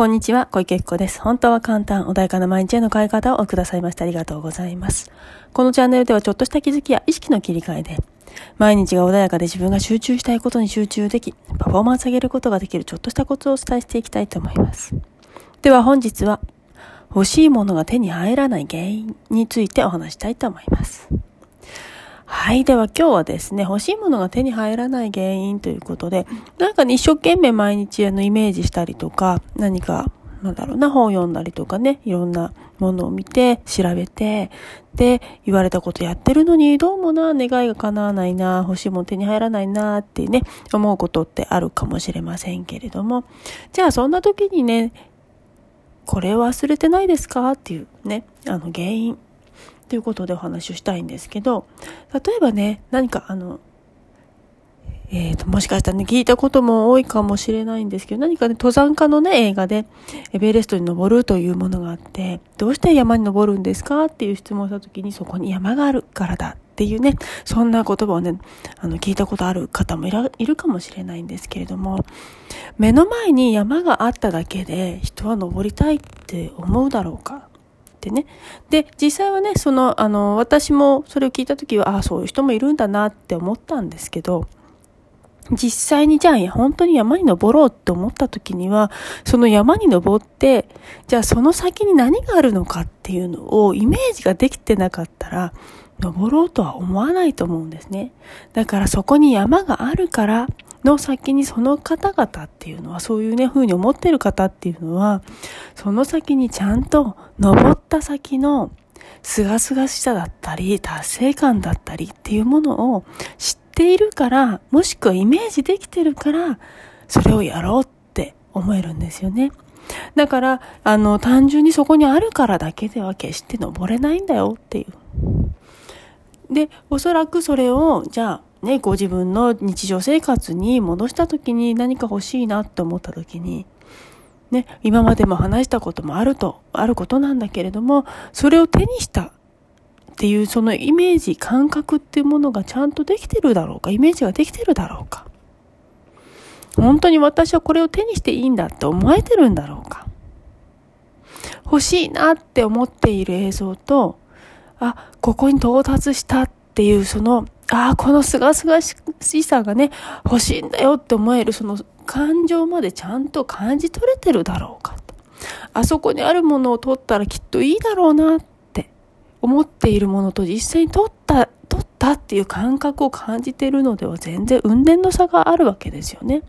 こんにちは、小池子です。本当は簡単、穏やかな毎日への変え方をくださいましてありがとうございます。このチャンネルではちょっとした気づきや意識の切り替えで、毎日が穏やかで自分が集中したいことに集中でき、パフォーマンス上げることができるちょっとしたコツをお伝えしていきたいと思います。では本日は、欲しいものが手に入らない原因についてお話したいと思います。はい。では今日はですね、欲しいものが手に入らない原因ということで、なんかね、一生懸命毎日あのイメージしたりとか、何か、なんだろうな、本読んだりとかね、いろんなものを見て、調べて、で、言われたことやってるのに、どうもな、願いが叶わないな、欲しいもの手に入らないな、ってね、思うことってあるかもしれませんけれども、じゃあそんな時にね、これ忘れてないですか？っていうね、あの原因。ということでお話をしたいんですけど、例えばね、何かあの、えーと、もしかしたらね、聞いたことも多いかもしれないんですけど、何かね、登山家のね、映画で、エベレストに登るというものがあって、どうして山に登るんですか？っていう質問をした時に、そこに山があるからだっていうね、そんな言葉をね、あの、聞いたことある方もいるかもしれないんですけれども、目の前に山があっただけで、人は登りたいって思うだろうか？ってね。で、実際はね、その、あの、私もそれを聞いた時は、ああ、そういう人もいるんだなって思ったんですけど、実際にじゃあ本当に山に登ろうって思った時には、その山に登って、じゃあその先に何があるのかっていうのをイメージができてなかったら、登ろうとは思わないと思うんですね。だからそこに山があるから、の先にその方々っていうのは、そういうね、風に思ってる方っていうのは、その先にちゃんと登った先のすがすがしさだったり、達成感だったりっていうものを知っているから、もしくはイメージできてるから、それをやろうって思えるんですよね。だから、あの、単純にそこにあるからだけでは決して登れないんだよっていう。で、おそらくそれを、じゃあ、ね、ご自分の日常生活に戻した時に何か欲しいなって思った時に、ね、今までも話したこともあると、あることなんだけれども、それを手にしたっていうそのイメージ、感覚っていうものがちゃんとできてるだろうか、イメージができてるだろうか。本当に私はこれを手にしていいんだって思えてるんだろうか。欲しいなって思っている映像と、あ、ここに到達したっていうそのああ、このすがすがしさがね、欲しいんだよって思えるその感情までちゃんと感じ取れてるだろうかと。あそこにあるものを取ったらきっといいだろうなって思っているものと実際に取った、取ったっていう感覚を感じているのでは全然運転の差があるわけですよね。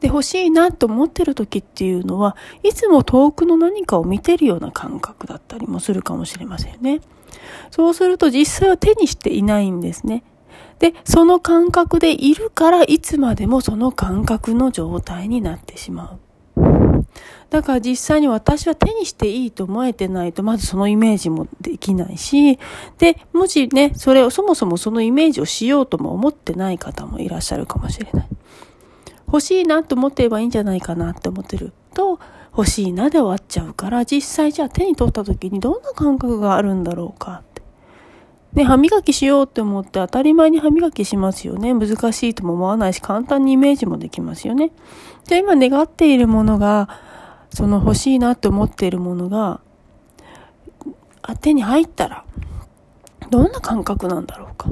で、欲しいなと思ってる時っていうのは、いつも遠くの何かを見てるような感覚だったりもするかもしれませんね。そうすると実際は手にしていないんですね。で、その感覚でいるからいつまでもその感覚の状態になってしまう。だから実際に私は手にしていいと思えてないと、まずそのイメージもできないし、で、もしね、それをそもそもそのイメージをしようとも思ってない方もいらっしゃるかもしれない。欲しいなと思ってればいいんじゃないかなって思ってると、欲しいなで終わっちゃうから、実際じゃあ手に取った時にどんな感覚があるんだろうかって。ね、歯磨きしようって思って当たり前に歯磨きしますよね。難しいとも思わないし、簡単にイメージもできますよね。じゃあ今願っているものが、その欲しいなって思っているものが、手に入ったら、どんな感覚なんだろうか。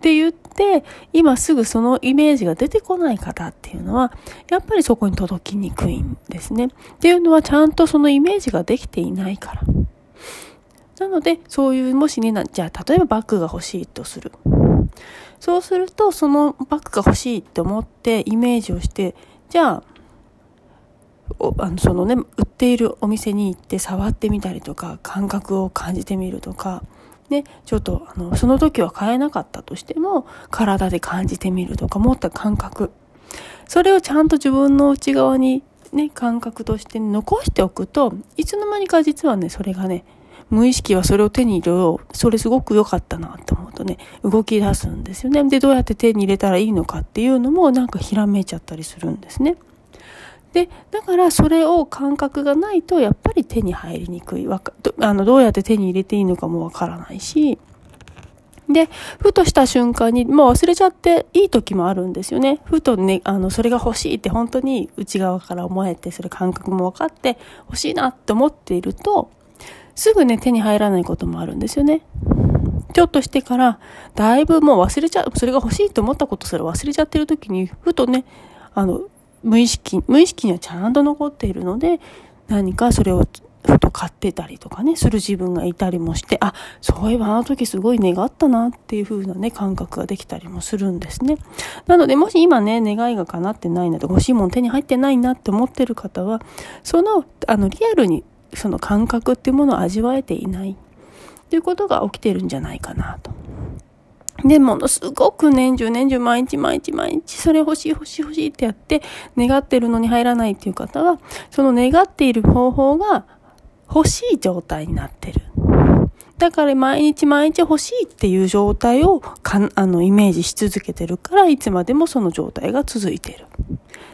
って言って、今すぐそのイメージが出てこない方っていうのは、やっぱりそこに届きにくいんですね。っていうのはちゃんとそのイメージができていないから。なので、そういう、もしね、じゃあ、例えばバッグが欲しいとする。そうすると、そのバッグが欲しいって思ってイメージをして、じゃあ、あのそのね、売っているお店に行って触ってみたりとか、感覚を感じてみるとか、ね、ちょっと、あの、その時は買えなかったとしても、体で感じてみるとか、持った感覚。それをちゃんと自分の内側にね、感覚として残しておくと、いつの間にか実はね、それがね、無意識はそれを手に入れよう。それすごく良かったなと思うとね、動き出すんですよね。で、どうやって手に入れたらいいのかっていうのもなんかひらめいちゃったりするんですね。で、だからそれを感覚がないとやっぱり手に入りにくい。わかあのどうやって手に入れていいのかもわからないし、で、ふとした瞬間に、もう忘れちゃっていい時もあるんですよね。ふとね、あの、それが欲しいって本当に内側から思えて、それ感覚も分かって欲しいなって思っていると、すぐね、手に入らないこともあるんですよね。ちょっとしてから、だいぶもう忘れちゃう、それが欲しいと思ったことすら忘れちゃってる時に、ふとね、あの、無意識、無意識にはちゃんと残っているので、何かそれをふと買ってたりとかね、する自分がいたりもして、あ、そういえばあの時すごい願ったなっていう風なね、感覚ができたりもするんですね。なので、もし今ね、願いが叶ってないなと、欲しいもん手に入ってないなって思ってる方は、その、あの、リアルにその感覚っていうものを味わえていないっていうことが起きてるんじゃないかなと。で、ものすごく年中年中毎日毎日毎日それ欲しい欲しい欲しいってやって願ってるのに入らないっていう方は、その願っている方法が欲しい状態になってる。だから毎日毎日欲しいっていう状態をかあのイメージし続けてるからいつまでもその状態が続いてる。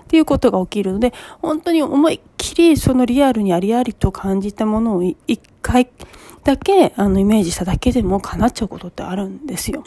っていうことが起きるので、本当に思いっきりそのリアルにありありと感じたものを一回だけ、あの、イメージしただけでも叶っちゃうことってあるんですよ。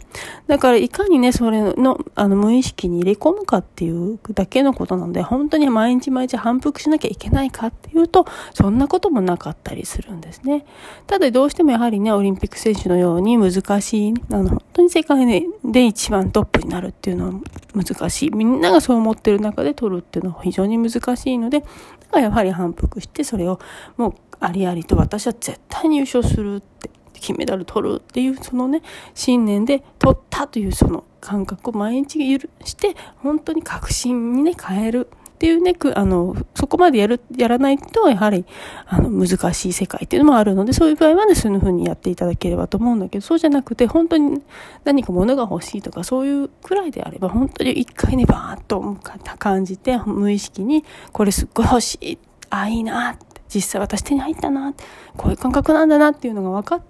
だから、いかにね、それの、あの、無意識に入れ込むかっていうだけのことなので、本当に毎日毎日反復しなきゃいけないかっていうと、そんなこともなかったりするんですね。ただ、どうしてもやはりね、オリンピック選手のように難しい、あの、本当に世界で一番トップになるっていうのは難しい。みんながそう思ってる中で取るっていうのは非常に難しいので、だからやはり反復して、それをもうありありと私は絶対に優勝するって金メダル取るっていうそのね信念で取ったというその感覚を毎日許して本当に確信にね。変えるっていうね、あの、そこまでやる、やらないと、やはり、あの、難しい世界っていうのもあるので、そういう場合はね、そういうふうにやっていただければと思うんだけど、そうじゃなくて、本当に何か物が欲しいとか、そういうくらいであれば、本当に一回ね、バーッと感じて、無意識に、これすっごい欲しい、あ、いいな実際私手に入ったなこういう感覚なんだなっていうのが分かっ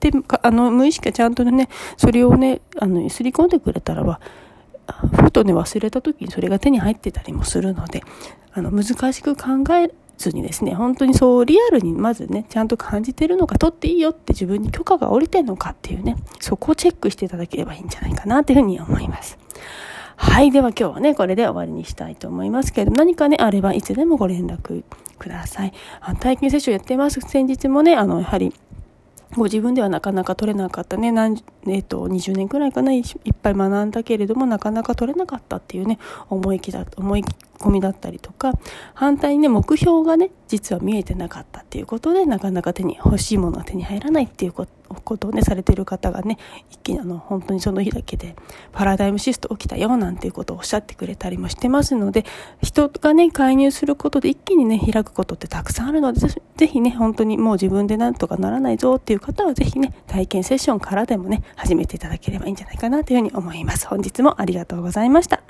てあの無意識がちゃんとねそれをねあのすり込んでくれたらばふとね忘れた時にそれが手に入ってたりもするのであの難しく考えずにですね本当にそうリアルにまずねちゃんと感じてるのか取っていいよって自分に許可が下りてるのかっていうねそこをチェックしていただければいいんじゃないかなというふうに思います。はい。では今日はね、これで終わりにしたいと思いますけれども、何かね、あればいつでもご連絡ください。あ体験セッションやってます。先日もね、あの、やはり、ご自分ではなかなか取れなかったね、何、えっ、ー、と、20年くらいかな、いっぱい学んだけれども、なかなか取れなかったっていうね、思い気だ、思い込みだったりとか、反対にね、目標がね、実は見えてなかったっていうことで、なかなか手に、欲しいものは手に入らないっていうことことをね、されてる方がね、一気にあの、本当にその日だけで、パラダイムシフト起きたよ、なんていうことをおっしゃってくれたりもしてますので、人がね、介入することで一気にね、開くことってたくさんあるので、ぜひね、本当にもう自分でなんとかならないぞっていう方は、ぜひね、体験セッションからでもね、始めていただければいいんじゃないかなというふうに思います。本日もありがとうございました。